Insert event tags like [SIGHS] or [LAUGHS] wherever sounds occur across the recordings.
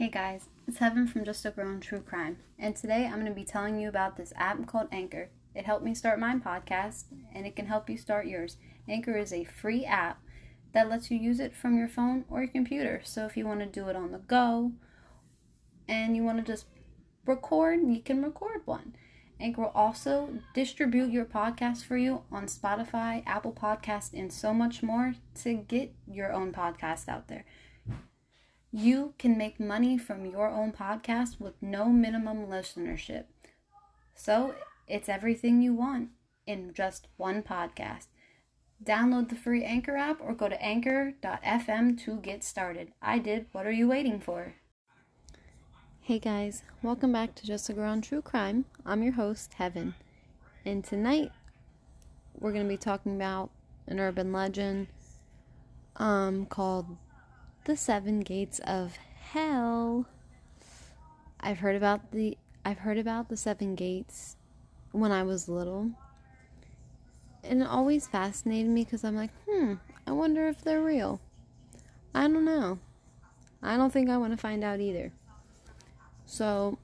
Hey guys, it's Heaven from Just a Girl in True Crime, and today I'm going to be telling you about this app called Anchor. It helped me start my podcast, and it can help you start yours. Anchor is a free app that lets you use it from your phone or your computer. So if you want to do it on the go and you want to just record, you can record one. Anchor will also distribute your podcast for you on Spotify, Apple Podcast, and so much more to get your own podcast out there. You can make money from your own podcast with no minimum listenership. So it's everything you want in just one podcast. Download the free Anchor app or go to anchor.fm to get started. I did. What are you waiting for? Hey guys, welcome back to Just a Girl on True Crime. I'm your host, Heaven. And tonight we're going to be talking about an urban legend um, called the seven gates of hell. I've heard about the I've heard about the seven gates when I was little. And it always fascinated me because I'm like, hmm, I wonder if they're real. I don't know. I don't think I want to find out either. So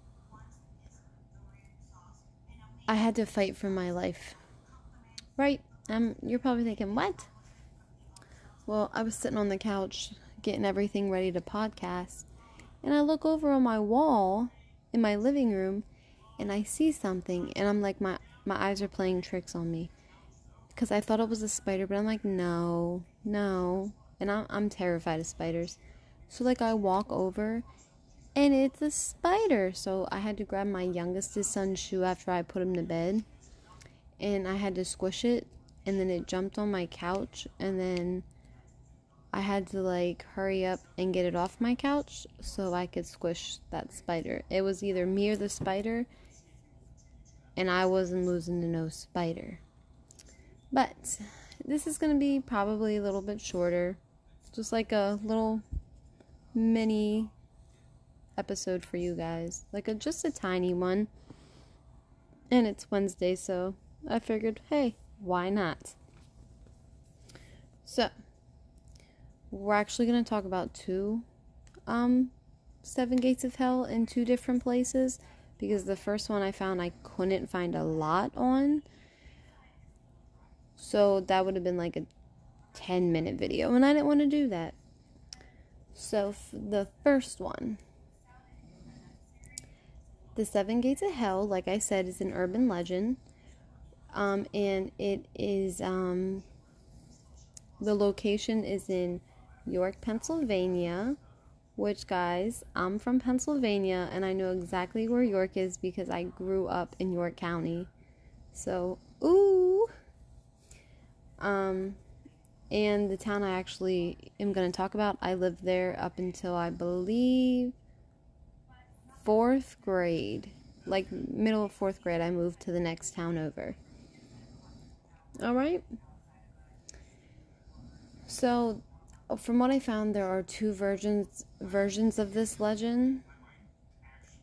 I had to fight for my life. Right? Um, you're probably thinking, what? Well, I was sitting on the couch getting everything ready to podcast. And I look over on my wall in my living room and I see something and I'm like my my eyes are playing tricks on me. Cuz I thought it was a spider, but I'm like no, no. And I'm I'm terrified of spiders. So like I walk over and it's a spider. So I had to grab my youngest son's shoe after I put him to bed. And I had to squish it and then it jumped on my couch and then I had to like hurry up and get it off my couch so I could squish that spider. It was either me or the spider, and I wasn't losing to no spider. But this is going to be probably a little bit shorter, just like a little mini episode for you guys, like a just a tiny one. And it's Wednesday, so I figured, hey, why not? So, we're actually going to talk about two um, Seven Gates of Hell in two different places because the first one I found I couldn't find a lot on. So that would have been like a 10 minute video, and I didn't want to do that. So the first one, the Seven Gates of Hell, like I said, is an urban legend. Um, and it is, um, the location is in York, Pennsylvania. Which, guys, I'm from Pennsylvania and I know exactly where York is because I grew up in York County. So, ooh. Um, and the town I actually am going to talk about, I lived there up until I believe fourth grade. Like, middle of fourth grade, I moved to the next town over. All right. So, from what I found, there are two versions versions of this legend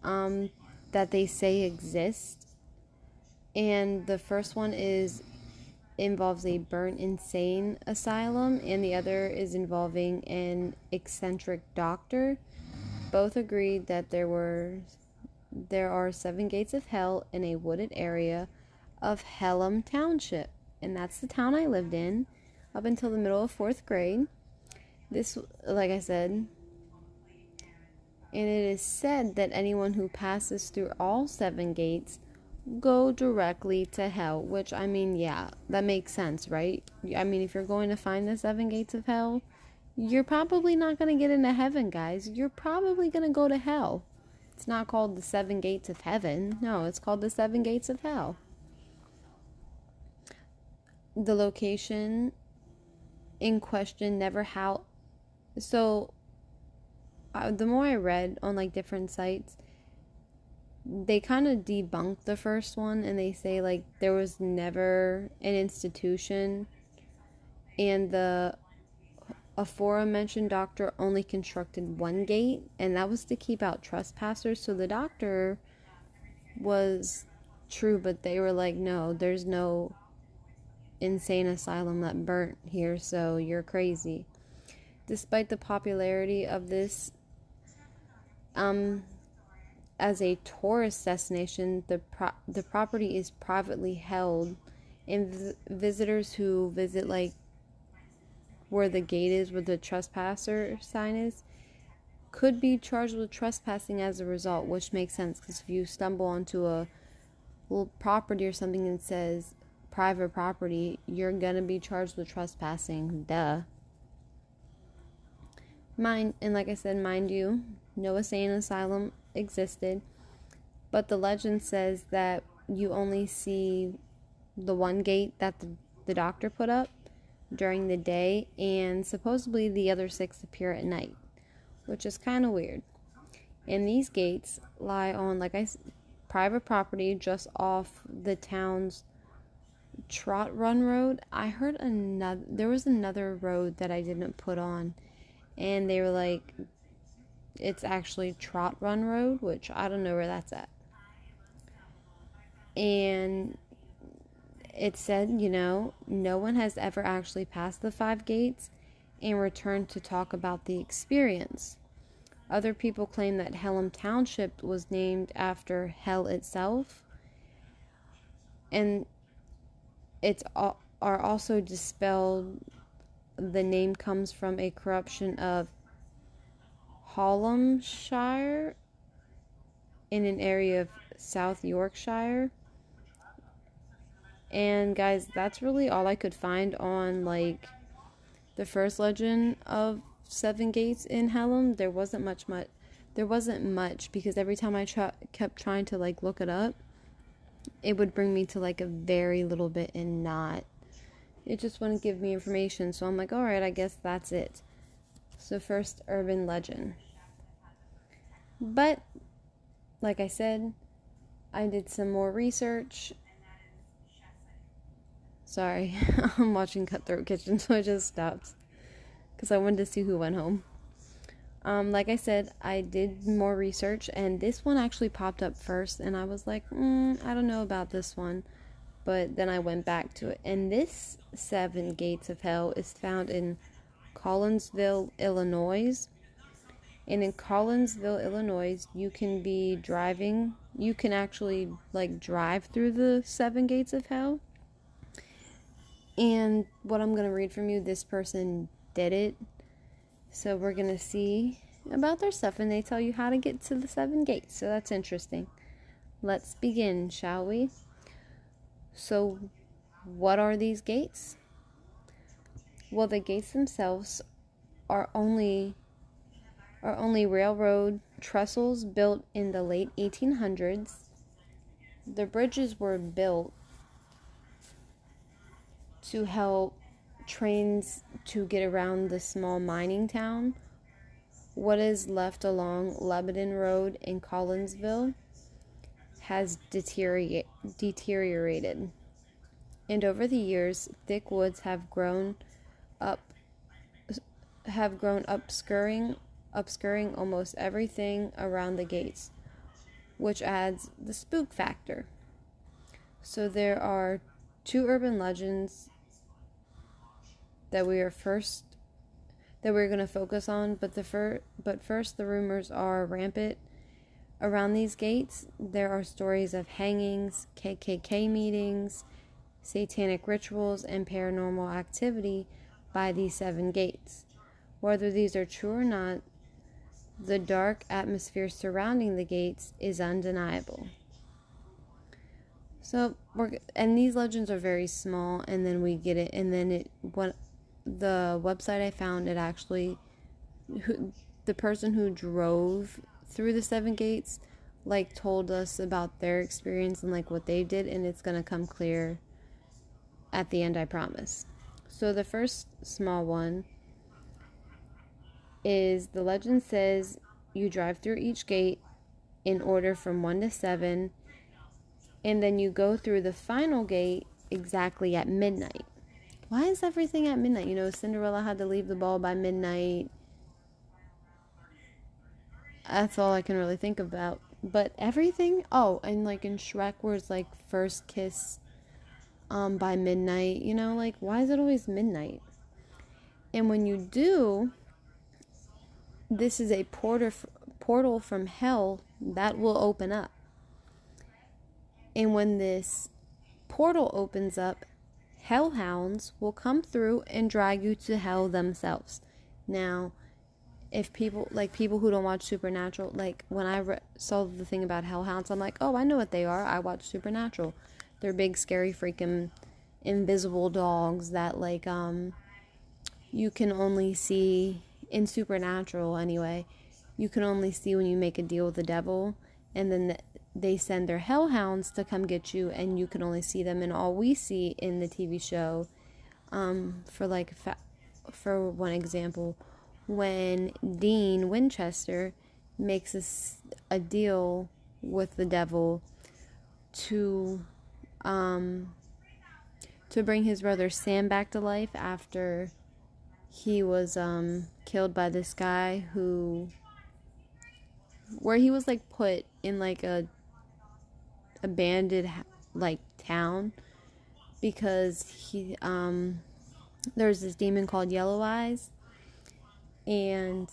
um, that they say exist, and the first one is involves a burnt insane asylum, and the other is involving an eccentric doctor. Both agreed that there were there are seven gates of hell in a wooded area of Hellam Township, and that's the town I lived in up until the middle of fourth grade. This, like I said, and it is said that anyone who passes through all seven gates go directly to hell, which I mean, yeah, that makes sense, right? I mean, if you're going to find the seven gates of hell, you're probably not going to get into heaven, guys. You're probably going to go to hell. It's not called the seven gates of heaven. No, it's called the seven gates of hell. The location in question never how so uh, the more I read on like different sites, they kind of debunk the first one and they say like there was never an institution and the aforementioned doctor only constructed one gate and that was to keep out trespassers. So the doctor was true but they were like no there's no insane asylum that burnt here so you're crazy Despite the popularity of this Um, as a tourist destination, the pro- the property is privately held, and vis- visitors who visit like where the gate is, where the trespasser sign is, could be charged with trespassing as a result, which makes sense because if you stumble onto a little property or something and says private property, you're gonna be charged with trespassing. Duh. Mind and like I said, mind you, no insane asylum existed, but the legend says that you only see the one gate that the, the doctor put up during the day, and supposedly the other six appear at night, which is kind of weird. And these gates lie on, like I private property just off the town's Trout Run Road. I heard another. There was another road that I didn't put on, and they were like, "It's actually Trout Run Road," which I don't know where that's at. And it said, you know, no one has ever actually passed the five gates and returned to talk about the experience. Other people claim that Hellam Township was named after hell itself. And it's are also dispelled the name comes from a corruption of Hallamshire in an area of South Yorkshire. And guys, that's really all I could find on like the first legend of Seven Gates in Hellam. There wasn't much much there wasn't much because every time I tra- kept trying to like look it up, it would bring me to like a very little bit and not it just wouldn't give me information. So I'm like, all right, I guess that's it. So, first urban legend. But, like I said, I did some more research. Sorry, [LAUGHS] I'm watching Cutthroat Kitchen, [LAUGHS] so I just stopped because I wanted to see who went home. Um, like I said, I did more research, and this one actually popped up first, and I was like, mm, I don't know about this one. But then I went back to it, and this Seven Gates of Hell is found in Collinsville, Illinois. And in Collinsville, Illinois, you can be driving, you can actually like drive through the Seven Gates of Hell. And what I'm going to read from you, this person did it so we're going to see about their stuff and they tell you how to get to the seven gates. So that's interesting. Let's begin, shall we? So, what are these gates? Well, the gates themselves are only are only railroad trestles built in the late 1800s. The bridges were built to help trains to get around the small mining town. What is left along Lebanon Road in Collinsville has deteriorate, deteriorated. And over the years, thick woods have grown up have grown up obscuring obscuring almost everything around the gates, which adds the spook factor. So there are two urban legends that we are first that we're going to focus on, but the fir- but first the rumors are rampant around these gates. There are stories of hangings, KKK meetings, satanic rituals, and paranormal activity by these seven gates. Whether these are true or not, the dark atmosphere surrounding the gates is undeniable. So, we're, and these legends are very small, and then we get it, and then it what the website I found, it actually, who, the person who drove through the seven gates, like told us about their experience and like what they did, and it's gonna come clear at the end, I promise. So the first small one is the legend says you drive through each gate in order from 1 to 7 and then you go through the final gate exactly at midnight why is everything at midnight? You know, Cinderella had to leave the ball by midnight. That's all I can really think about. But everything, oh, and like in Shrek, where it's like first kiss um, by midnight, you know, like why is it always midnight? And when you do, this is a porter portal from hell that will open up. And when this portal opens up, hellhounds will come through and drag you to hell themselves. Now, if people like people who don't watch Supernatural, like when I re- saw the thing about hellhounds, I'm like, oh, I know what they are. I watch Supernatural. They're big, scary, freaking invisible dogs that like um you can only see in Supernatural anyway. You can only see when you make a deal with the devil, and then they send their hellhounds to come get you, and you can only see them. And all we see in the TV show, um, for like fa- for one example when Dean Winchester makes a, a deal with the devil to um, to bring his brother Sam back to life after he was um, killed by this guy who where he was like put in like a abandoned like town because he um there's this demon called Yellow Eyes and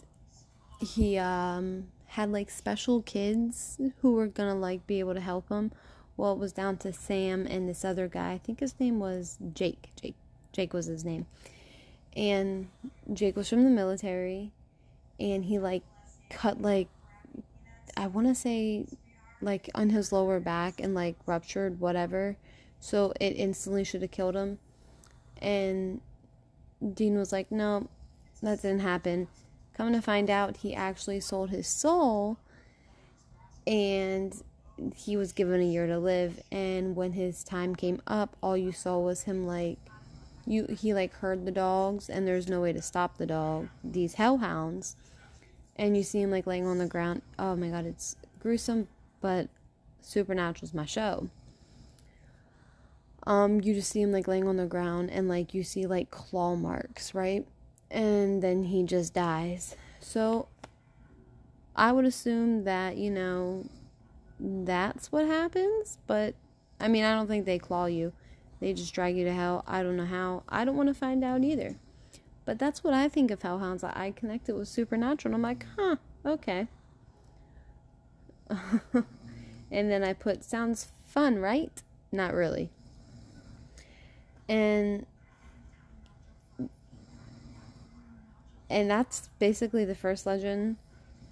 he um, had like special kids who were gonna like be able to help him. Well, it was down to Sam and this other guy. I think his name was Jake. Jake. Jake was his name. And Jake was from the military, and he like cut like I want to say like on his lower back and like ruptured whatever. So it instantly should have killed him. And Dean was like, "No, that didn't happen. Come to find out, he actually sold his soul and he was given a year to live. And when his time came up, all you saw was him like, you he like heard the dogs and there's no way to stop the dog these hellhounds and you see him like laying on the ground oh my god it's gruesome but supernatural's my show um you just see him like laying on the ground and like you see like claw marks right and then he just dies. So I would assume that, you know, that's what happens, but I mean, I don't think they claw you. They just drag you to hell. I don't know how. I don't want to find out either. But that's what I think of hellhounds. I connect it with supernatural. And I'm like, huh, okay. [LAUGHS] and then I put, sounds fun, right? Not really. And and that's basically the first legend.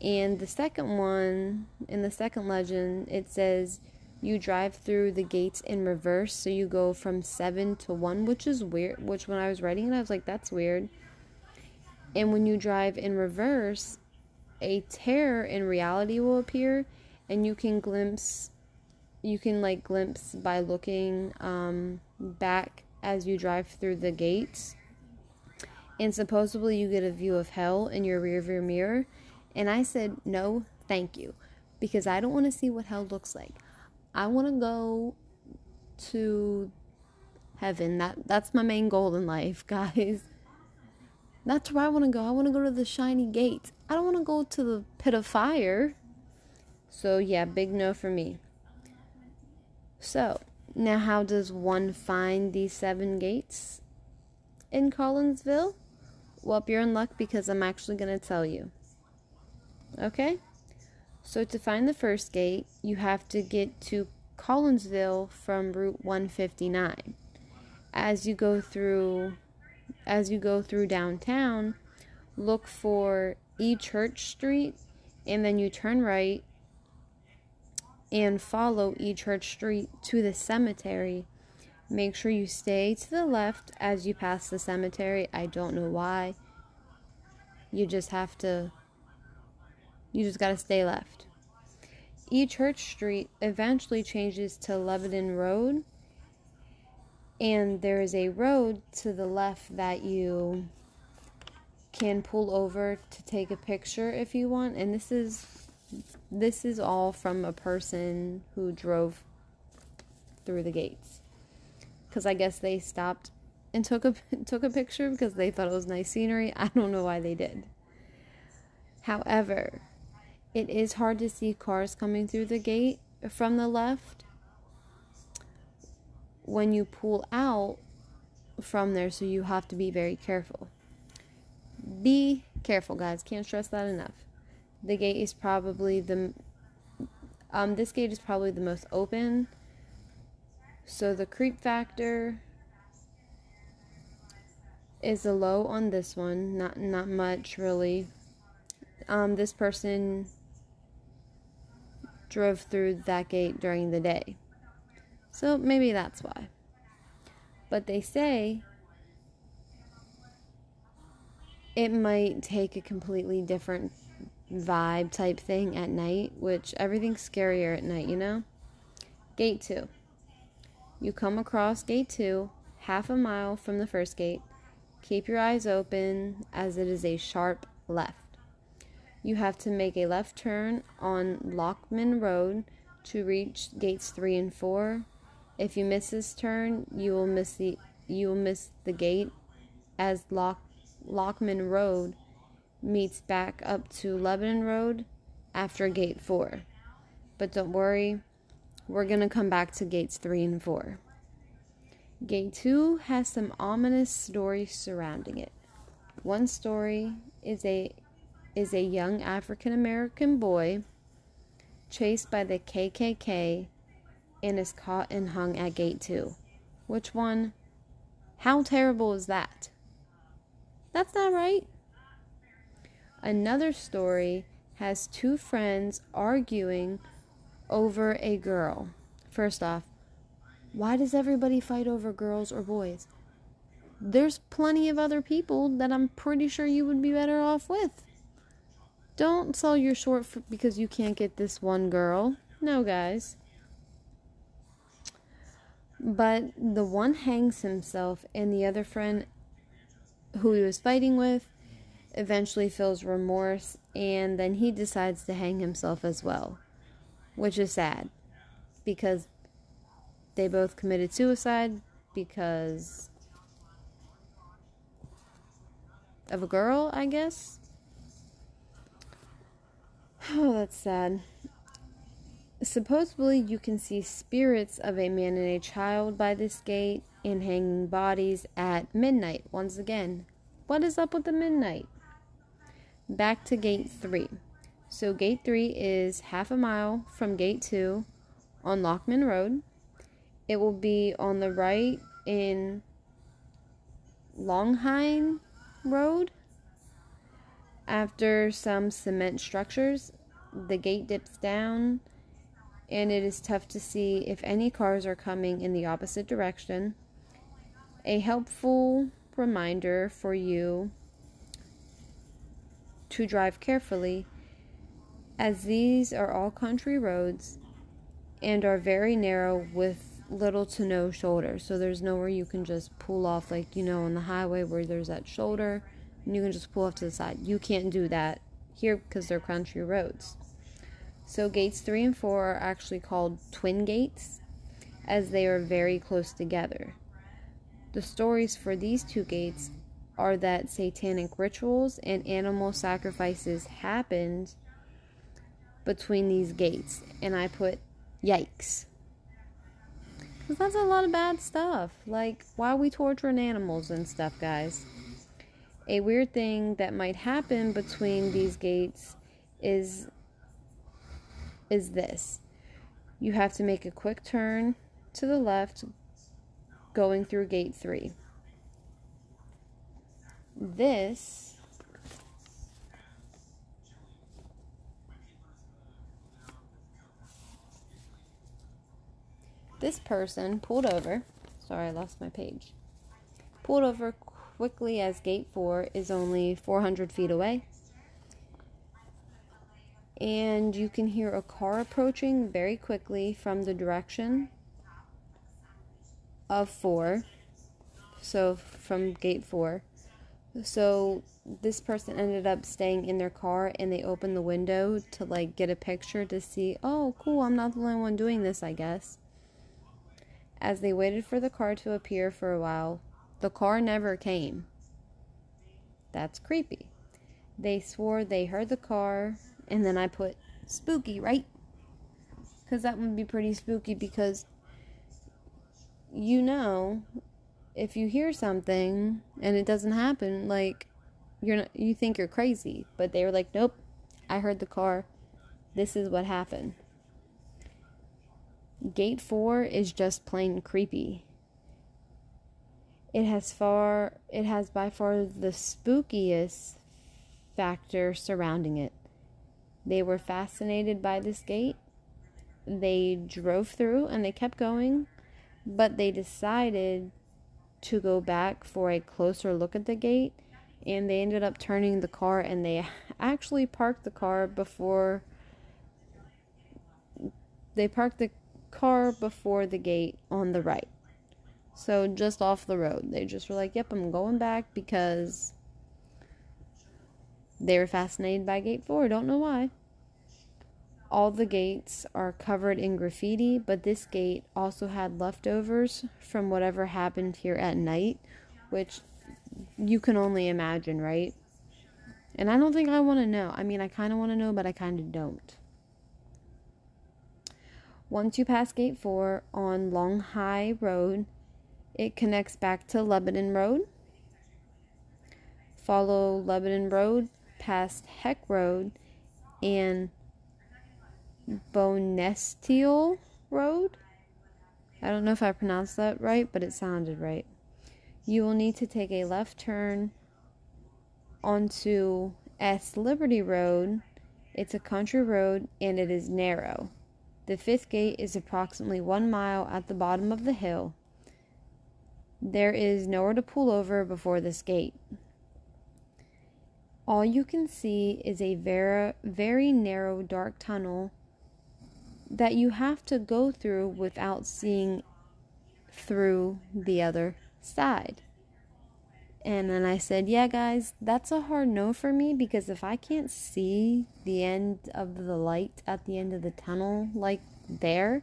And the second one, in the second legend, it says you drive through the gates in reverse, so you go from seven to one, which is weird. Which when I was writing it, I was like, that's weird. And when you drive in reverse, a tear in reality will appear, and you can glimpse, you can like glimpse by looking um, back as you drive through the gates and supposedly you get a view of hell in your rearview mirror. And I said, no, thank you, because I don't want to see what hell looks like. I want to go to heaven. That that's my main goal in life, [LAUGHS] guys. That's where I want to go. I want to go to the shiny gates. I don't want to go to the pit of fire. So yeah, big no for me. So, now how does one find these seven gates in Collinsville? Well, you're in luck because I'm actually going to tell you. Okay? So, to find the first gate, you have to get to Collinsville from Route 159. As you go through as you go through downtown, look for E Church Street and then you turn right and follow E Church Street to the cemetery Make sure you stay to the left as you pass the cemetery. I don't know why. You just have to, you just got to stay left. E Church Street eventually changes to Lebanon Road, and there is a road to the left that you can pull over to take a picture if you want. And this is this is all from a person who drove through the gates because I guess they stopped and took a [LAUGHS] took a picture because they thought it was nice scenery. [LAUGHS] I don't know why they did. However, it is hard to see cars coming through the gate from the left when you pull out from there, so you have to be very careful. Be careful, guys. Can't stress that enough. The gate is probably the um this gate is probably the most open. So the creep factor is a low on this one, not not much really. Um this person drove through that gate during the day. So maybe that's why. But they say it might take a completely different vibe type thing at night, which everything's scarier at night, you know? Gate 2. You come across gate 2, half a mile from the first gate. Keep your eyes open as it is a sharp left. You have to make a left turn on Lockman Road to reach gates 3 and 4. If you miss this turn, you will miss the you will miss the gate as Lock Lockman Road meets back up to Lebanon Road after gate 4. But don't worry, we're going to come back to gates 3 and 4. Gate 2 has some ominous stories surrounding it. One story is a is a young African American boy chased by the KKK and is caught and hung at gate 2. Which one? How terrible is that? That's not right. Another story has two friends arguing over a girl. First off, why does everybody fight over girls or boys? There's plenty of other people that I'm pretty sure you would be better off with. Don't sell your short because you can't get this one girl. No, guys. But the one hangs himself, and the other friend who he was fighting with eventually feels remorse and then he decides to hang himself as well, which is sad because they both committed suicide because of a girl, I guess. [SIGHS] Oh, that's sad. Supposedly, you can see spirits of a man and a child by this gate and hanging bodies at midnight. Once again, what is up with the midnight? Back to gate 3. So, gate 3 is half a mile from gate 2 on Lockman Road. It will be on the right in Longine Road. After some cement structures, the gate dips down and it is tough to see if any cars are coming in the opposite direction. A helpful reminder for you to drive carefully, as these are all country roads and are very narrow with little to no shoulder. So there's nowhere you can just pull off, like you know, on the highway where there's that shoulder and you can just pull off to the side. You can't do that here because they're country roads. So gates 3 and 4 are actually called twin gates as they are very close together. The stories for these two gates are that satanic rituals and animal sacrifices happened between these gates. And I put yikes. Because that's a lot of bad stuff. Like, why are we torturing animals and stuff, guys? A weird thing that might happen between these gates is is this. You have to make a quick turn to the left going through gate 3. This This person pulled over. Sorry, I lost my page. Pulled over quickly as gate 4 is only 400 feet away and you can hear a car approaching very quickly from the direction of 4 so from gate 4 so this person ended up staying in their car and they opened the window to like get a picture to see oh cool i'm not the only one doing this i guess as they waited for the car to appear for a while the car never came that's creepy they swore they heard the car and then I put spooky, right? Because that would be pretty spooky because you know if you hear something and it doesn't happen, like you're not, you think you're crazy, but they were like, nope, I heard the car. This is what happened. Gate 4 is just plain creepy. It has far it has by far the spookiest factor surrounding it. They were fascinated by this gate. They drove through and they kept going, but they decided to go back for a closer look at the gate and they ended up turning the car and they actually parked the car before they parked the car before the gate on the right. So just off the road. They just were like, "Yep, I'm going back because they were fascinated by gate 4, don't know why." All the gates are covered in graffiti, but this gate also had leftovers from whatever happened here at night, which you can only imagine, right? And I don't think I want to know. I mean, I kind of want to know, but I kind of don't. Once you pass gate 4 on Long High Road, it connects back to Lebanon Road. Follow Lebanon Road past Heck Road and Bonestiel Road. I don't know if I pronounced that right, but it sounded right. You will need to take a left turn onto S Liberty Road. It's a country road and it is narrow. The fifth gate is approximately one mile at the bottom of the hill. There is nowhere to pull over before this gate. All you can see is a very, very narrow, dark tunnel that you have to go through without seeing through the other side. And then I said, Yeah, guys, that's a hard no for me because if I can't see the end of the light at the end of the tunnel, like there,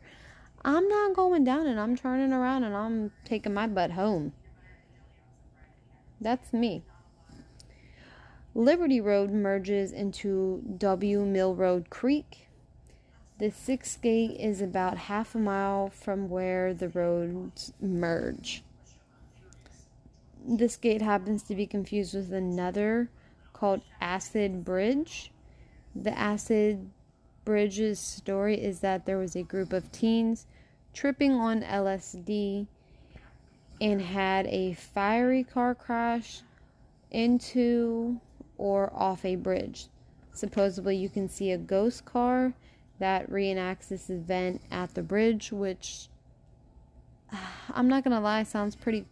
I'm not going down and I'm turning around and I'm taking my butt home. That's me. Liberty Road merges into W Mill Road Creek. The sixth gate is about half a mile from where the roads merge this gate happens to be confused with another called Acid Bridge. The Acid Bridge's story is that there was a group of teens tripping on LSD and had a fiery car crash into or off a bridge. Supposedly, you can see a ghost car that reenacts this event at the bridge, which [SIGHS] I'm not gonna lie, sounds pretty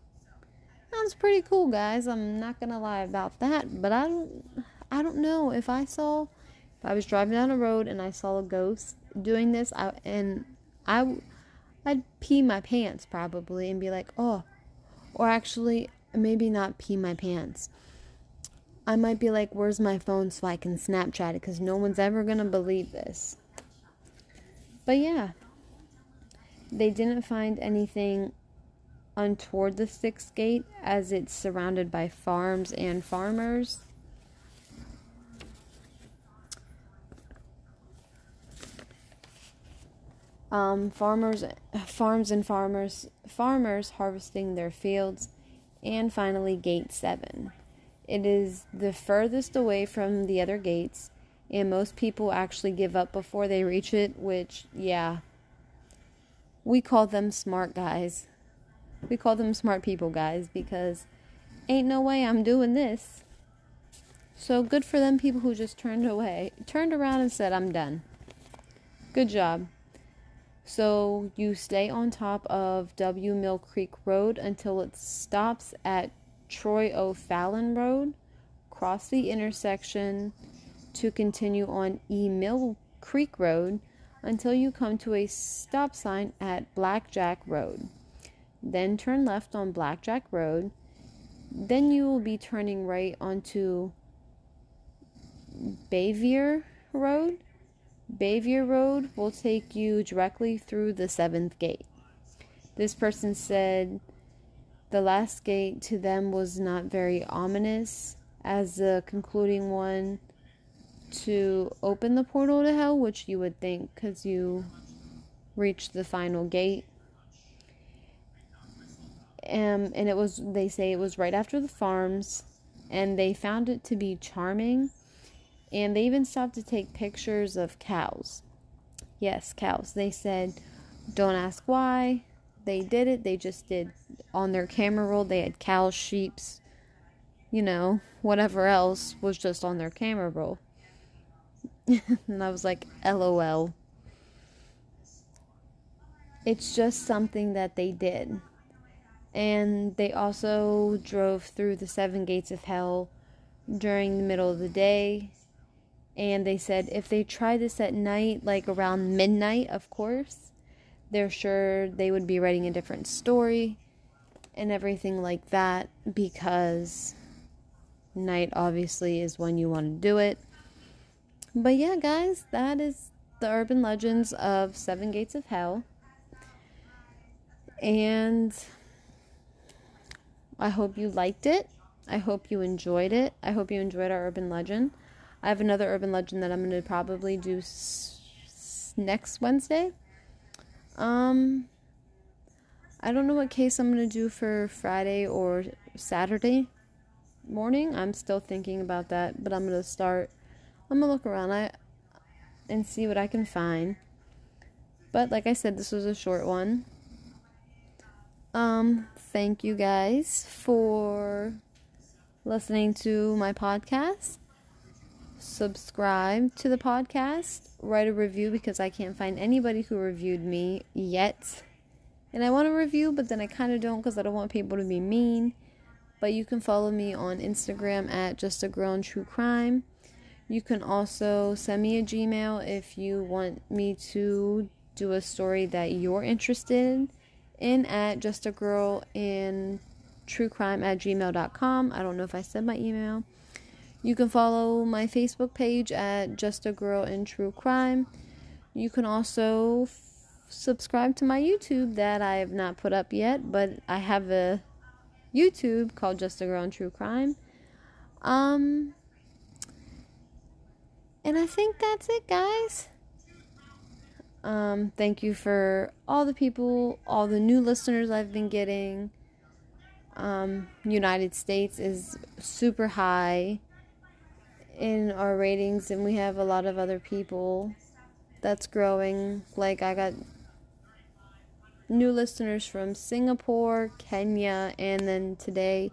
Sounds pretty cool, guys. I'm not gonna lie about that, but I don't, I don't know if I saw, if I was driving down a road and I saw a ghost doing this, I and I, I'd pee my pants probably and be like, oh, or actually maybe not pee my pants. I might be like, where's my phone so I can Snapchat it because no one's ever gonna believe this. But yeah, they didn't find anything untoward the sixth gate as it's surrounded by farms and farmers. Um, farmers, farms and farmers, farmers harvesting their fields, and finally, gate seven. It is the furthest away from the other gates, and most people actually give up before they reach it, which, yeah, we call them smart guys. We call them smart people, guys, because ain't no way I'm doing this. So good for them people who just turned away, turned around and said, I'm done. Good job. So you stay on top of W Mill Creek Road until it stops at Troy O'Fallon Road. Cross the intersection to continue on E Mill Creek Road until you come to a stop sign at Blackjack Road then turn left on Blackjack Road. Then you will be turning right onto Bayvier Road. Bayvier Road will take you directly through the seventh gate. This person said the last gate to them was not very ominous as the concluding one to open the portal to hell, which you would think because you reached the final gate um, and it was they say it was right after the farms and they found it to be charming And they even stopped to take pictures of cows. Yes, cows. They said, don't ask why. They did it. They just did on their camera roll. They had cows, sheeps, you know, whatever else was just on their camera roll. [LAUGHS] and I was like, LOL. It's just something that they did. And they also drove through the seven gates of hell during the middle of the day. And they said if they try this at night, like around midnight, of course, they're sure they would be writing a different story and everything like that because night obviously is when you want to do it. But yeah, guys, that is the urban legends of Seven Gates of Hell. And I hope you liked it. I hope you enjoyed it. I hope you enjoyed our urban legend. I have another urban legend that I'm going to probably do s- s- next Wednesday. Um I don't know what case I'm going to do for Friday or Saturday morning. I'm still thinking about that, but I'm going to start I'm going to look around I and see what I can find. But like I said, this was a short one. Um, thank you guys for listening to my podcast. Subscribe to the podcast, write a review because I can't find anybody who reviewed me yet. And I want to review, but then I kind of don't because I don't want people to be mean. But you can follow me on Instagram at just a girl in true crime. You can also send me a Gmail if you want me to do a story that you're interested in in at just a girl in true crime at gmail.com. I don't know if I said my email. You can follow my Facebook page at just a girl in true crime. You can also f- subscribe to my YouTube that I have not put up yet, but I have a YouTube called Just a Girl in True Crime. Um, and I think that's it, guys. Um, thank you for all the people, all the new listeners I've been getting. Um, United States is super high in our ratings, and we have a lot of other people that's growing. Like, I got new listeners from Singapore, Kenya, and then today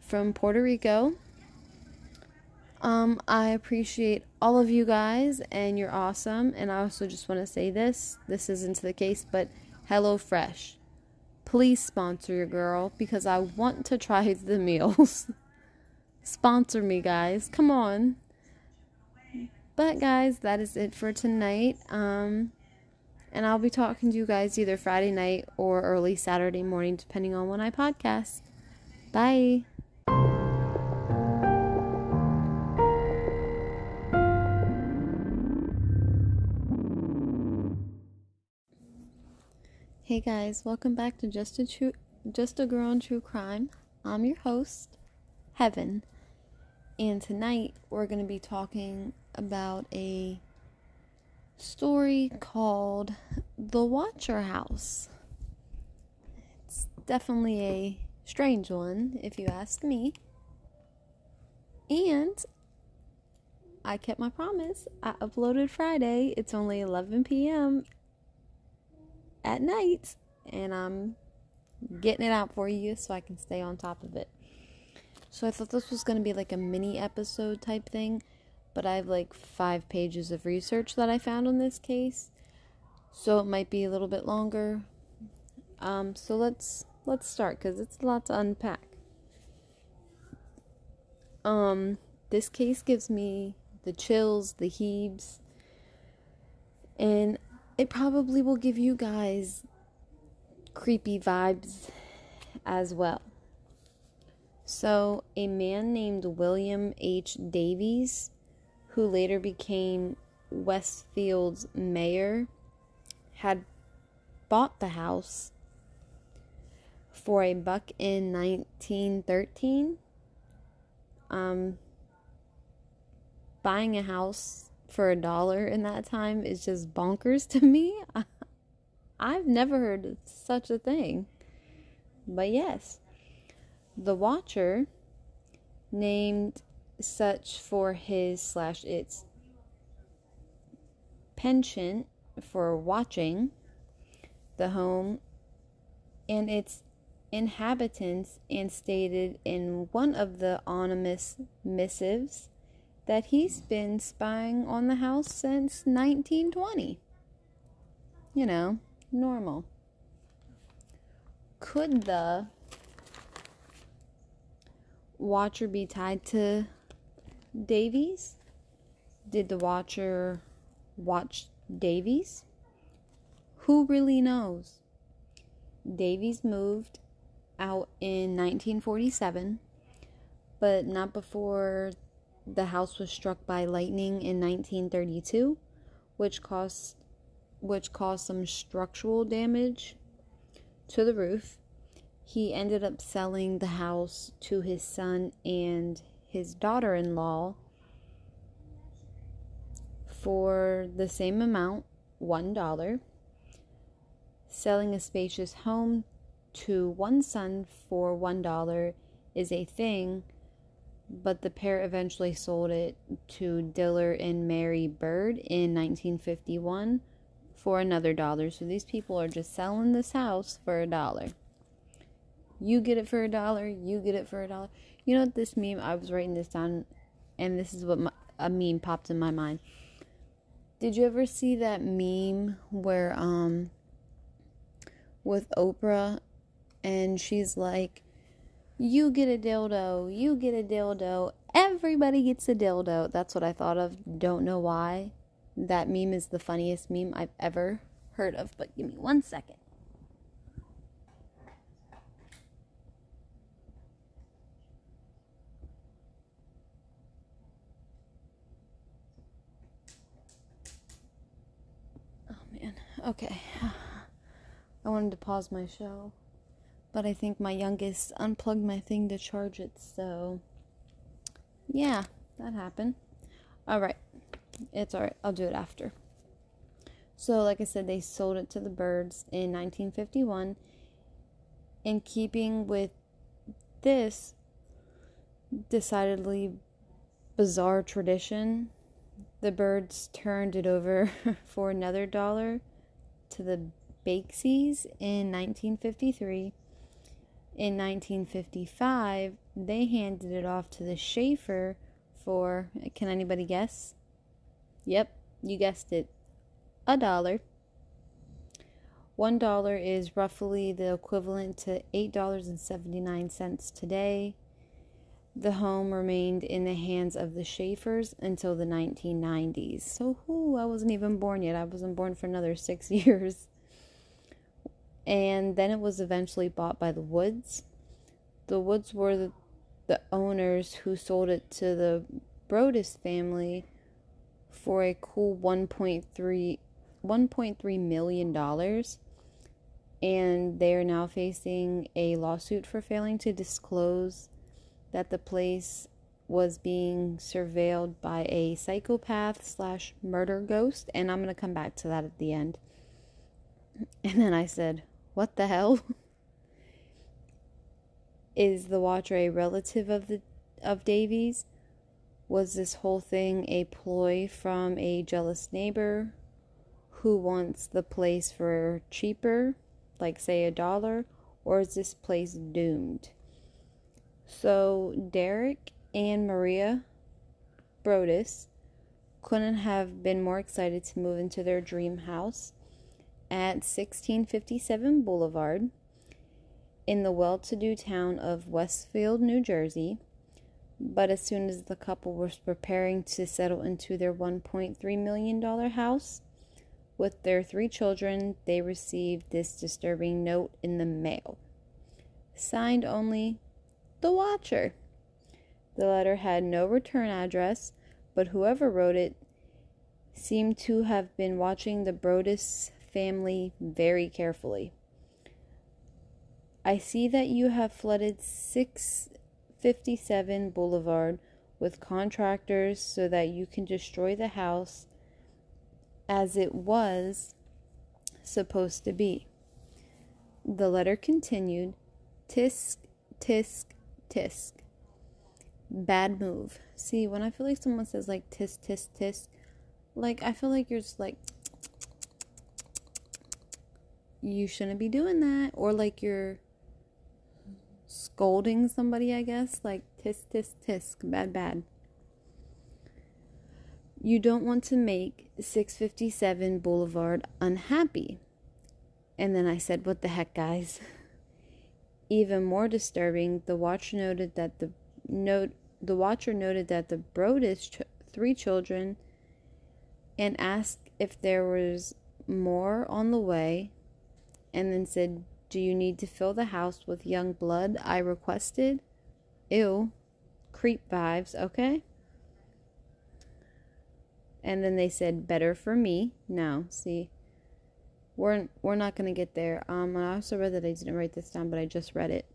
from Puerto Rico. Um, I appreciate all of you guys, and you're awesome. And I also just want to say this this isn't the case, but HelloFresh, please sponsor your girl because I want to try [LAUGHS] the meals. sponsor me, guys. Come on. But, guys, that is it for tonight. Um, and I'll be talking to you guys either Friday night or early Saturday morning, depending on when I podcast. Bye. Hey guys, welcome back to Just a True Just a Girl in True Crime. I'm your host, Heaven. And tonight we're going to be talking about a story called The Watcher House. It's definitely a strange one, if you ask me. And I kept my promise. I uploaded Friday. It's only 11 p.m. at night, and I'm getting it out for you so I can stay on top of it. So I thought this was going to be like a mini episode type thing, but I have like 5 pages of research that I found on this case. So it might be a little bit longer. Um so let's let's start cuz it's a lot to unpack. Um this case gives me the chills, the heaves, and it probably will give you guys creepy vibes as well. So, a man named William H. Davies, who later became Westfield's mayor, had bought the house for a buck in 1913. Um, buying a house for a dollar in that time is just bonkers to me. [LAUGHS] I've never heard such a thing. But yes, the watcher named such for his slash its penchant for watching the home and its inhabitants and stated in one of the anonymous missives that he's been spying on the house since 1920. You know, normal. Could the watcher be tied to Davies? Did the watcher watch Davies? Who really knows? Davies moved out in 1947, but not before the house was struck by lightning in 1932, which caused which caused some structural damage to the roof. He ended up selling the house to his son and his daughter-in-law for the same amount, $1. Selling a spacious home to one son for $1 is a thing, but the pair eventually sold it to Diller and Mary Bird in 1951 for another dollar. So these people are just selling this house for a dollar. You get it for a dollar, you get it for a dollar. You know what this meme, I was writing this down, and this is what my, a meme popped in my mind. Did you ever see that meme where, um, with Oprah and she's like, You get a dildo, you get a dildo, everybody gets a dildo. That's what I thought of. Don't know why. That meme is the funniest meme I've ever heard of, but give me one second. Oh man, okay. [SIGHS] I wanted to pause my show. But I think my youngest unplugged my thing to charge it, so yeah, that happened. Alright, it's alright, I'll do it after. So, like I said, they sold it to the birds in 1951. In keeping with this decidedly bizarre tradition, the birds turned it over [LAUGHS] for another dollar to the Bakesies in 1953 in 1955, they handed it off to the Schaefer for, can anybody guess? Yep, you guessed it, a dollar. One dollar is roughly the equivalent to $8.79 today. The home remained in the hands of the Schaefers until the 1990s. So, whoo, I wasn't even born yet. I wasn't born for another six [LAUGHS] years and then it was eventually bought by the Woods. The Woods were the, the owners who sold it to the Broaddus family for a cool 1.3 1.3 million dollars. And they are now facing a lawsuit for failing to disclose that the place was being surveilled by a psychopath slash murder ghost. And i'm going to come back to that at the end. [LAUGHS] And then i said what the hell? [LAUGHS] Is the Watcher a relative of the of Davies? Was this whole thing a ploy from a jealous neighbor who wants the place for cheaper, like say a dollar, or is this place doomed? So Derek and Maria Broaddus couldn't have been more excited to move into their dream house at 1657 Boulevard in the well to do town of Westfield, New Jersey. But as soon as the couple was preparing to settle into their $1.3 million house with their three children, they received this disturbing note in the mail. Signed only, The Watcher. The letter had no return address, but whoever wrote it seemed to have been watching the Broaddus family very carefully. I see that you have flooded 657 Boulevard with contractors so that you can destroy the house as it was supposed to be. The letter continued tisk, tisk, tisk. bad move. See, when I feel like someone says like tisk tisk tisk, like I feel like you're just like you shouldn't be doing that or like you're scolding somebody, I guess, like tisk tisk tisk, bad bad. You don't want to make 657 Boulevard unhappy. And then I said, What the heck, guys? [LAUGHS] Even more disturbing, the watcher noted that the note the watcher noted that the Broaddus ch- three children and asked if there was more on the way and then said, Do you need to fill the house with young blood? I requested. Ew. Creep vibes, okay? And then they said, Better for me. No, see. We're, we're not gonna get there. Um, I also read that I didn't write this down, but I just read it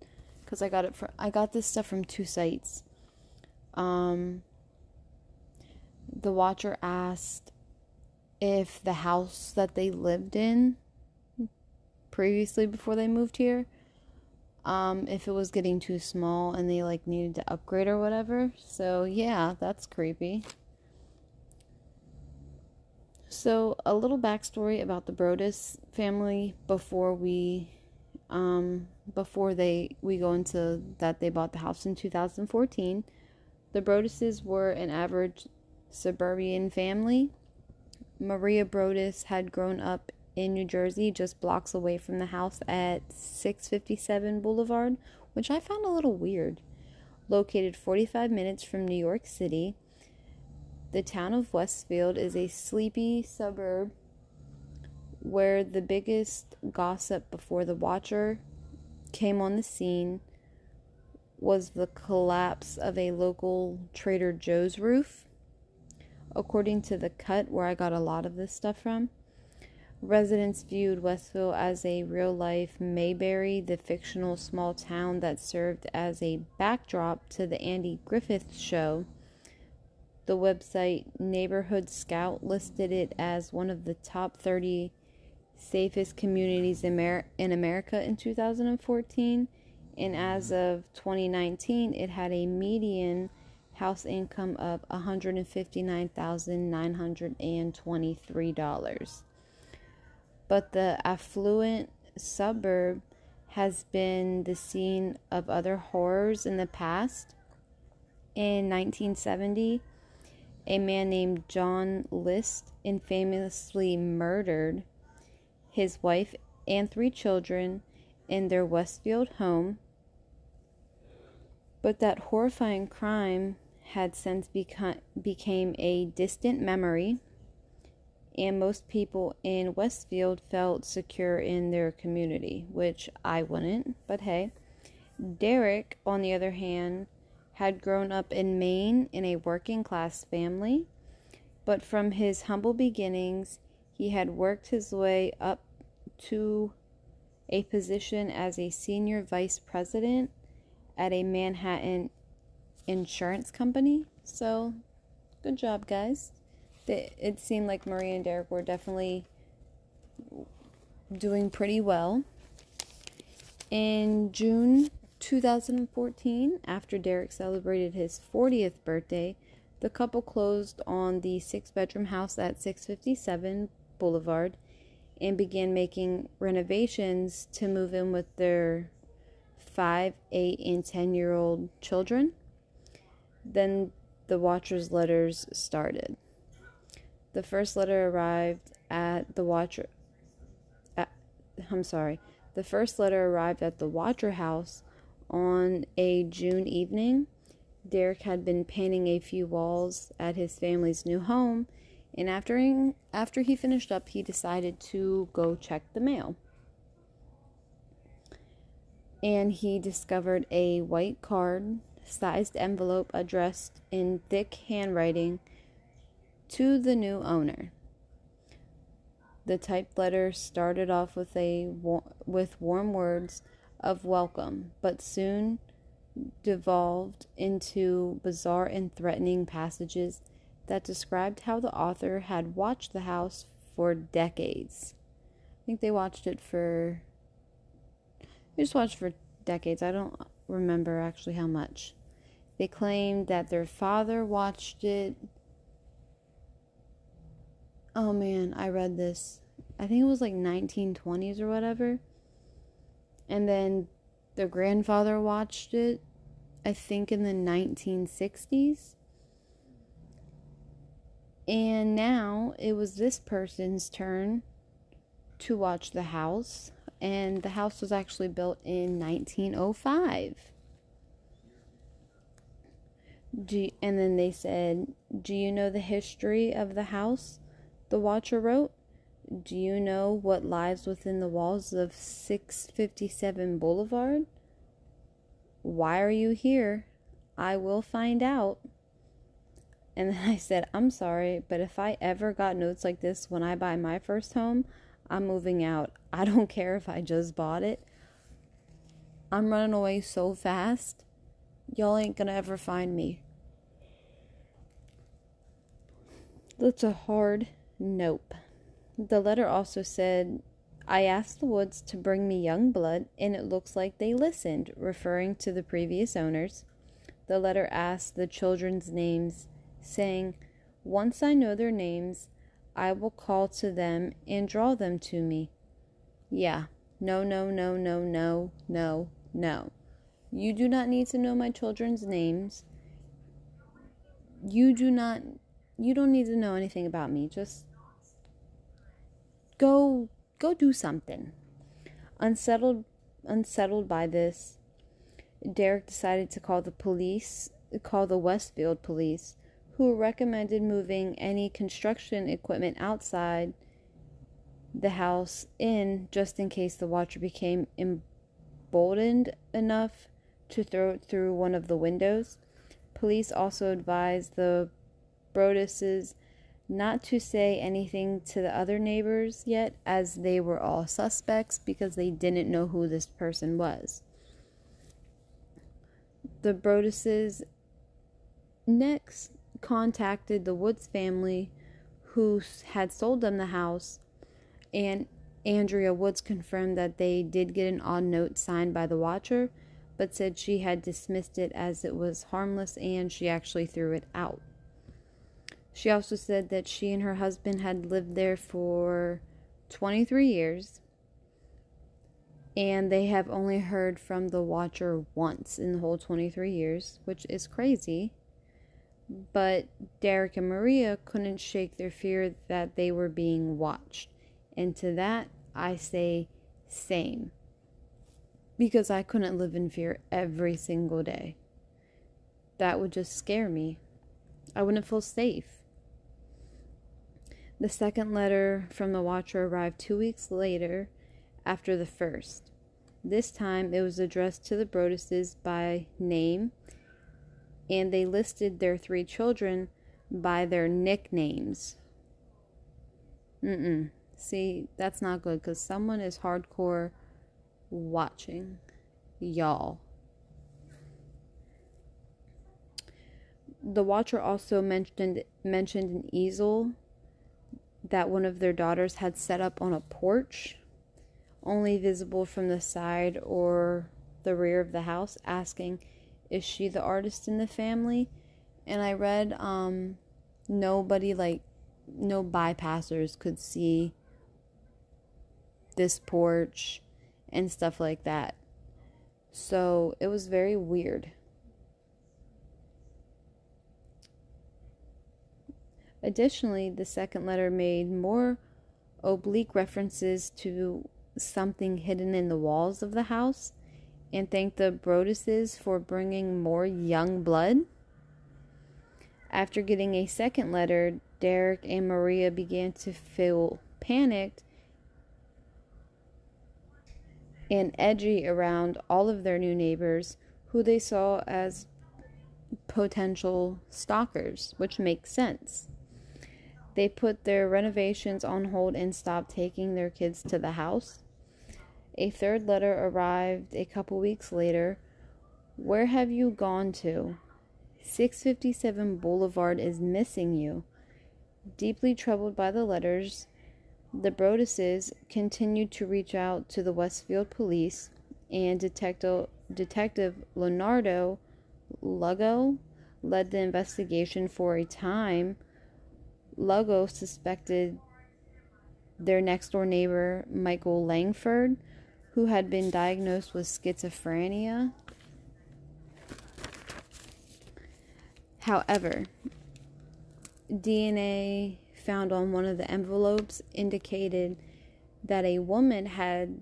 because I got it from I got this stuff from two sites. Um, the watcher asked if the house that they lived in previously before they moved here um if it was getting too small and they like needed to upgrade or whatever. So yeah that's creepy. So a little backstory about the Broaddus family before we um before they we go into that they bought the house in 2014 the Broadduses were an average suburban family. Maria Broaddus had grown up in New Jersey, just blocks away from the house at 657 Boulevard, which I found a little weird. Located 45 minutes from New York City, the town of Westfield is a sleepy suburb where the biggest gossip before the Watcher came on the scene was the collapse of a local Trader Joe's roof. According to the cut where I got a lot of this stuff from, Residents viewed Westville as a real life Mayberry, the fictional small town that served as a backdrop to the Andy Griffith show. The website Neighborhood Scout listed it as one of the top 30 safest communities in, America in 2014, and as of 2019, it had a median house income of $159,923 but the affluent suburb has been the scene of other horrors in the past. In 1970, a man named John List infamously murdered his wife and three children in their Westfield home. But that horrifying crime had since become became a distant memory and most people in Westfield felt secure in their community, which I wouldn't, but hey. Derek, on the other hand, had grown up in Maine in a working class family, but from his humble beginnings, he had worked his way up to a position as a senior vice president at a Manhattan insurance company. So, good job, guys it seemed like Marie and Derek were definitely doing pretty well. In June 2014, after Derek celebrated his 40th birthday, the couple closed on the six bedroom house at 657 Boulevard and began making renovations to move in with their 5, 8, and 10 year old children. Then the Watcher's letters started. The first letter arrived at the Watcher. At, I'm sorry. The first letter arrived at the Watcher house on a June evening. Derek had been painting a few walls at his family's new home, and after after he finished up, he decided to go check the mail. And he discovered a white card sized envelope addressed in thick handwriting to the new owner. The typed letter started off with a with warm words of welcome, but soon devolved into bizarre and threatening passages that described how the author had watched the house for decades. I think they watched it for they just watched for decades. I don't remember actually how much. They claimed that their father watched it. Oh man, I read this. I think it was like 1920s or whatever. And then their grandfather watched it, I think in the 1960s. And now it was this person's turn to watch the house. And the house was actually built in 1905. Do, and then they said, Do you know the history of the house? The watcher wrote. Do you know what lies within the walls of 657 Boulevard? Why are you here? I will find out. And then [LAUGHS] I said, I'm sorry, but if I ever got notes like this when I buy my first home, I'm moving out. I don't [LAUGHS] care if I just bought it. I'm running away so fast. Y'all ain't gonna ever find me. That's a hard nope. The letter also said, I asked the Woods to bring me young blood, and it looks like they listened, referring to the previous owners. The letter asked the children's names, saying, Once I know their names, I will call to them and draw them to me. Yeah, no, no, no, no, no, no, no. You do not need to know my children's names. You do not, you don't need to know anything about me. Just go go do something. Unsettled unsettled by this, Derek decided to call the police, call the Westfield police, who recommended moving any construction equipment outside the house in just in case the watcher became emboldened enough to throw it through one of the windows. Police also advised the Broaddus's not to say anything to the other neighbors yet, as they were all suspects because they didn't know who this person was. The Broadduses next contacted the Woods family who had sold them the house, and Andrea Woods confirmed that they did get an odd note signed by the watcher, but said she had dismissed it as it was harmless and she actually threw it out. She also said that she and her husband had lived there for 23 years and they have only heard from the watcher once in the whole 23 years, which is crazy. But Derek and Maria couldn't shake their fear that they were being watched. And to that, I say same. Because I couldn't live in fear every single day. That would just scare me. I wouldn't feel safe. The second letter from the watcher arrived two weeks later after the first. This time it was addressed to the Broadduses by name, and they listed their three children by their nicknames. Mm-mm. See, that's not good because someone is hardcore watching. Y'all. The watcher also mentioned mentioned an easel that one of their daughters had set up on a porch, only visible from the side or the rear of the house, asking, Is she the artist in the family? And I read, um, nobody, like, no bypassers could see this porch and stuff like that. So it was very weird. Additionally, the second letter made more oblique references to something hidden in the walls of the house and thanked the Broadduses for bringing more young blood. After getting a second letter, Derek and Maria began to feel panicked and edgy around all of their new neighbors who they saw as potential stalkers, which makes sense. They put their renovations on hold and stopped taking their kids to the house. A third letter arrived a couple weeks later. Where have you gone to? 657 Boulevard is missing you. Deeply troubled by the letters, the Broadduses continued to reach out to the Westfield police, and Detective, Detective Leonardo Lugo led the investigation for a time. Lugo suspected their next door neighbor, Michael Langford, who had been diagnosed with schizophrenia. However, DNA found on one of the envelopes indicated that a woman had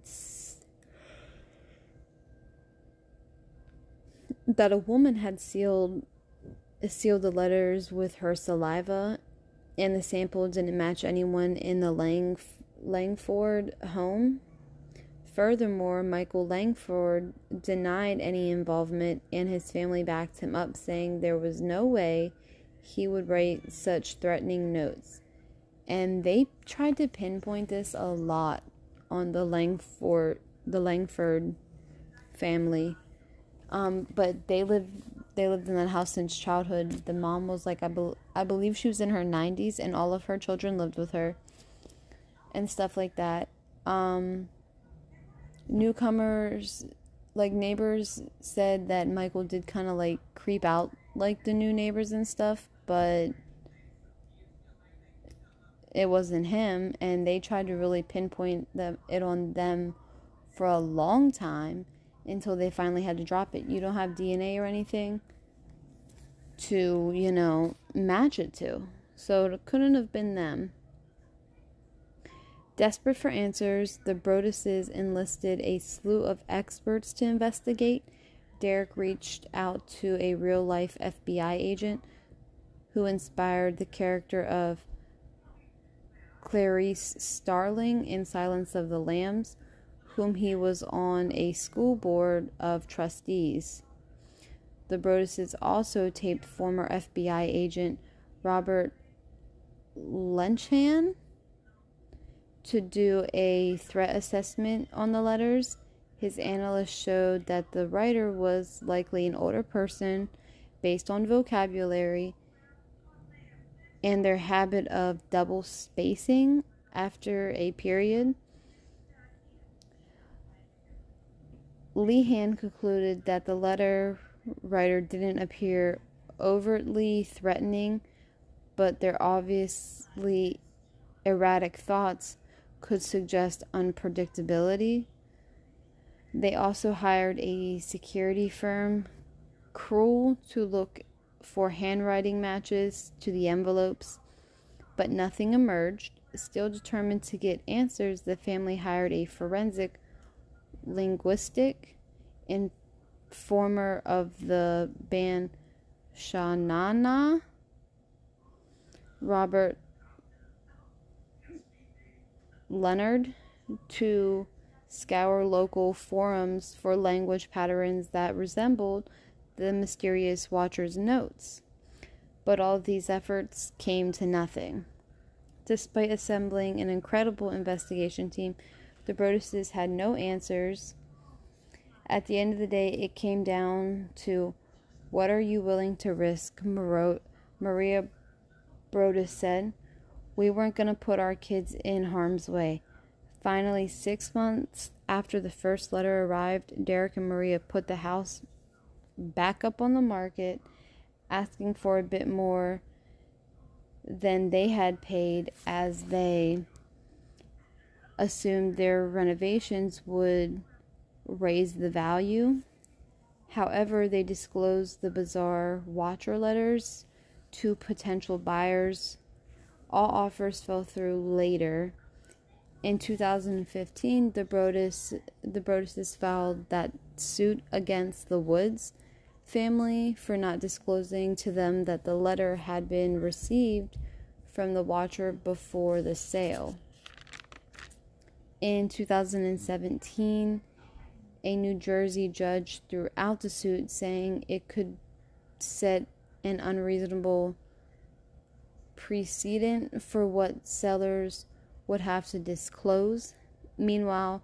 that a woman had sealed sealed the letters with her saliva and the sample didn't match anyone in the Lang, Langford home. Furthermore, Michael Langford denied any involvement and his family backed him up, saying there was no way he would write such threatening notes. And they tried to pinpoint this a lot on the Langford the Langford family. Um, but they lived they lived in that house since childhood. The mom was like I, be- I believe she was in her 90s and all of her children lived with her and stuff like that. Um, newcomers like neighbors said that Michael did kind of like creep out like the new neighbors and stuff, but it wasn't him and they tried to really pinpoint the, it on them for a long time until they finally had to drop it. You don't have DNA or anything to, you know, match it to. So it couldn't have been them. Desperate for answers, the Broadduses enlisted a slew of experts to investigate. Derek reached out to a real life FBI agent who inspired the character of Clarice Starling in Silence of the Lambs, whom he was on a school board of trustees. The Broadduses also taped former FBI agent Robert Lenehan to do a threat assessment on the letters. His analyst showed that the writer was likely an older person based on vocabulary and their habit of double spacing after a period. Lehan concluded that the letter writer didn't appear overtly threatening, but their obviously erratic thoughts could suggest unpredictability. They also hired a security firm, Kroll, to look for handwriting matches to the envelopes, but nothing emerged. Still determined to get answers, the family hired a forensic linguistic informer of the band Sha Na Na, Robert Leonard, to scour local forums for language patterns that resembled the mysterious Watcher's notes. But all these efforts came to nothing. Despite assembling an incredible investigation team, the Broadduses had no answers. At the end of the day, it came down to what are you willing to risk? Maria Broaddus said. We weren't going to put our kids in harm's way. Finally, six months after the first letter arrived, Derek and Maria put the house back up on the market, asking for a bit more than they had paid as they assumed their renovations would raise the value. However, they disclosed the bizarre watcher letters to potential buyers. All offers fell through later. In 2015, the Broaddus the Broadduses filed that suit against the Woods family for not disclosing to them that the letter had been received from the watcher before the sale. In 2017, a New Jersey judge threw out the suit saying it could set an unreasonable precedent for what sellers would have to disclose. Meanwhile,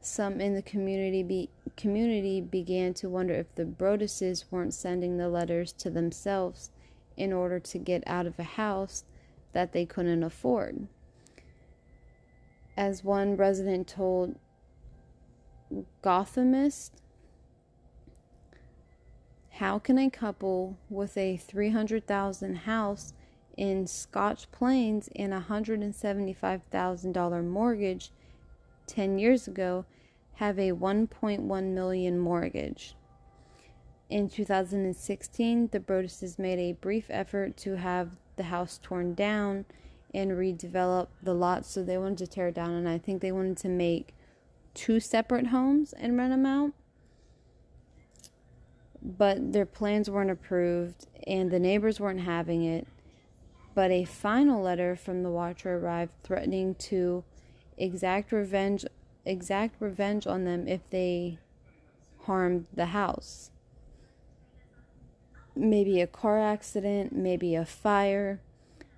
some in the community be, community began to wonder if the Broadduses weren't sending the letters to themselves in order to get out of a house that they couldn't afford. As one resident told Gothamist, How can a couple with a 300,000 house in Scotch Plains and a $175,000 mortgage 10 years ago have a 1.1 million mortgage? In 2016, the Broadduses made a brief effort to have the house torn down and redevelop the lot, so they wanted to tear it down, and I think they wanted to make two separate homes and rent them out but their plans weren't approved and the neighbors weren't having it. But a final letter from the Watcher arrived threatening to exact revenge exact revenge on them if they harmed the house. Maybe a car accident, maybe a fire,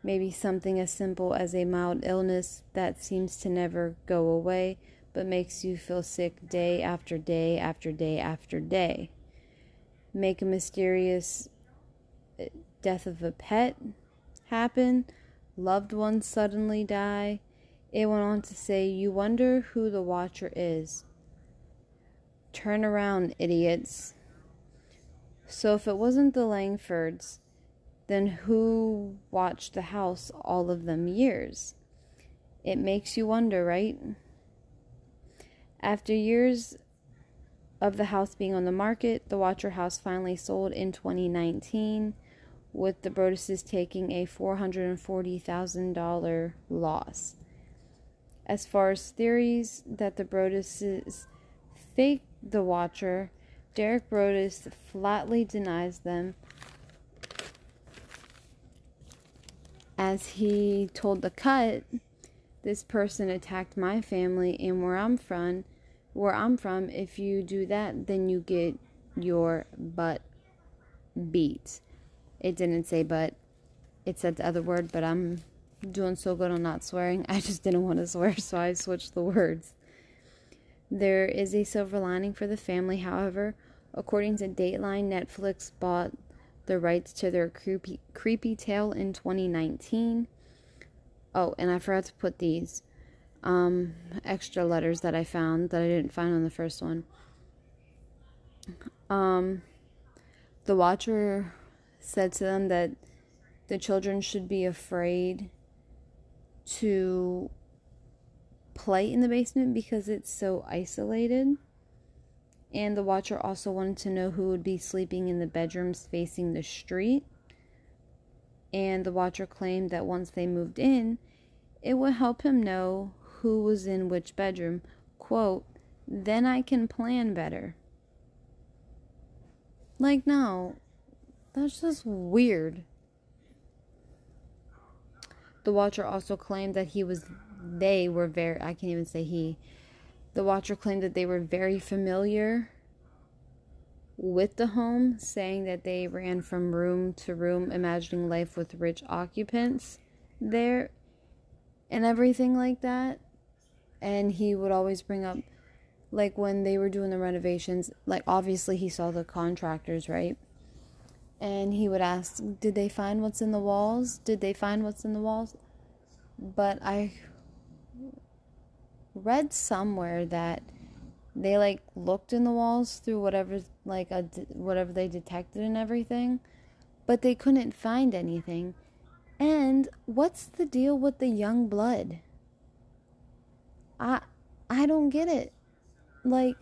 maybe something as simple as a mild illness that seems to never go away but makes you feel sick day after day after day after day make a mysterious uh, death of a pet happen, loved ones suddenly die. It went on to say, You wonder who the watcher is. Turn around, idiots. So if it wasn't the Langfords, then who watched the house all of them years? It makes you wonder, right? After years of the house being on the market, the Watcher house finally sold in 2019, with the Broadduses taking a $440,000 loss. As far as theories that the Broadduses faked the Watcher, Derek Broaddus flatly denies them. As he told The Cut, this person attacked my family and where I'm from where I'm from, if you do that, then you get your butt beat. It didn't say but, it said the other word, but I'm doing so good on not swearing. [LAUGHS] I just didn't want to swear, so I switched the words. There is a silver lining for the family, however. According to Dateline, Netflix bought the rights to their creepy, creepy tale in 2019. Oh, and I forgot to put these um, extra letters that I found that I didn't find on the first one. Um, the watcher said to them that the children should be afraid to play in the basement because it's so isolated. And the watcher also wanted to know who would be sleeping in the bedrooms facing the street. And the watcher claimed that once they moved in, it would help him know who was in which bedroom. Quote, then I can plan better. Like, no, that's just weird. The Watcher also claimed that he was, they were very, I can't even say he. The Watcher claimed that they were very familiar with the home, saying that they ran from room to room, imagining life with rich occupants there and everything like that. And he would always bring up like when they were doing the renovations like obviously he saw the contractors right? And he would ask did they find what's in the walls? Did they find what's in the walls? But i read somewhere that they like looked in the walls through whatever like a, whatever they detected and everything but they couldn't find anything and what's the deal with the young blood I I don't get it. Like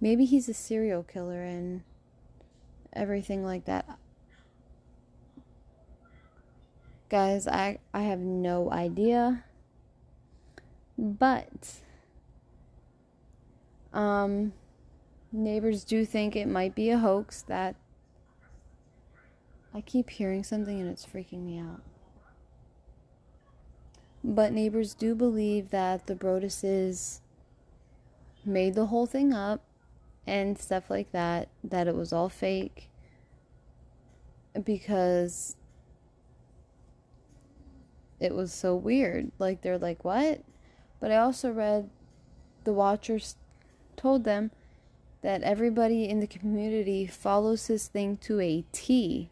maybe he's a serial killer and everything like that. Guys, I I have no idea. But um neighbors do think it might be a hoax that I keep hearing something and it's freaking me out. But neighbors do believe that the Broadduses made the whole thing up and stuff like that, that it was all fake because it was so weird. Like, they're like, what? But I also read the Watchers told them that everybody in the community follows his thing to a T.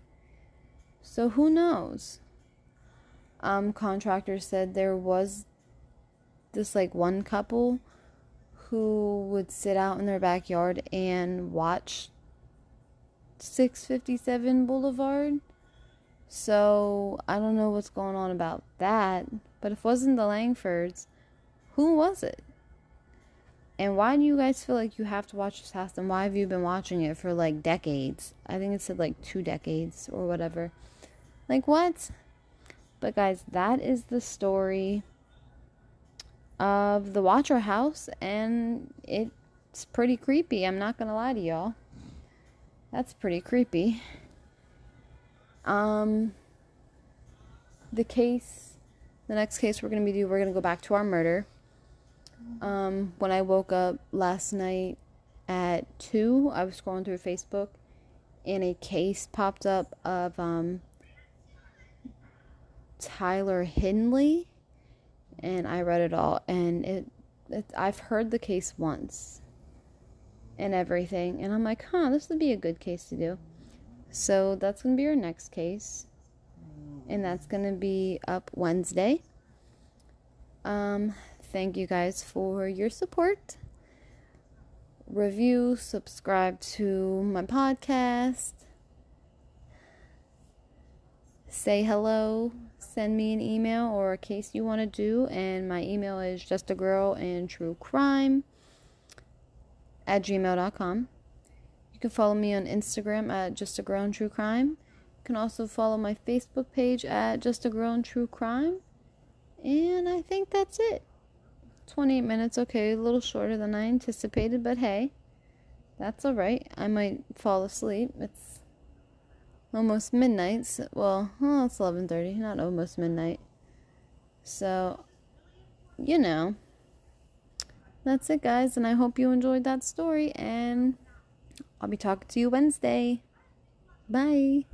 So who knows? um, contractor said there was this like one couple who would sit out in their backyard and watch 657 Boulevard. So I don't know what's going on about that. But if it wasn't the Langfords, who was it? And why do you guys feel like you have to watch this house? And why have you been watching it for like decades? I think it said like two decades or whatever. Like what? But guys, that is the story of the Watcher House, and it's pretty creepy. I'm not gonna lie to y'all. That's pretty creepy. Um, the case, the next case we're gonna be doing, we're gonna go back to our murder. Um, when I woke up last night at two, I was scrolling through Facebook, and a case popped up of um Tyler Hindley, and I read it all, and it, it I've heard the case once and everything, and I'm like, huh, this would be a good case to do. So that's gonna be our next case, and that's gonna be up Wednesday. Um, thank you guys for your support. Review, subscribe to my podcast say hello, send me an email or a case you want to do, and my email is just a girl in true crime at gmail.com. You can follow me on Instagram at just a girl in true crime. You can also follow my Facebook page at just a girl in true crime. And I think that's it. 28 minutes, okay, a little shorter than I anticipated, but hey, that's alright. I might fall asleep. It's almost midnight. So, well, oh, it's 11:30, not almost midnight. So, you know, that's it, guys, and I hope you enjoyed that story. And I'll be talking to you Wednesday. Bye.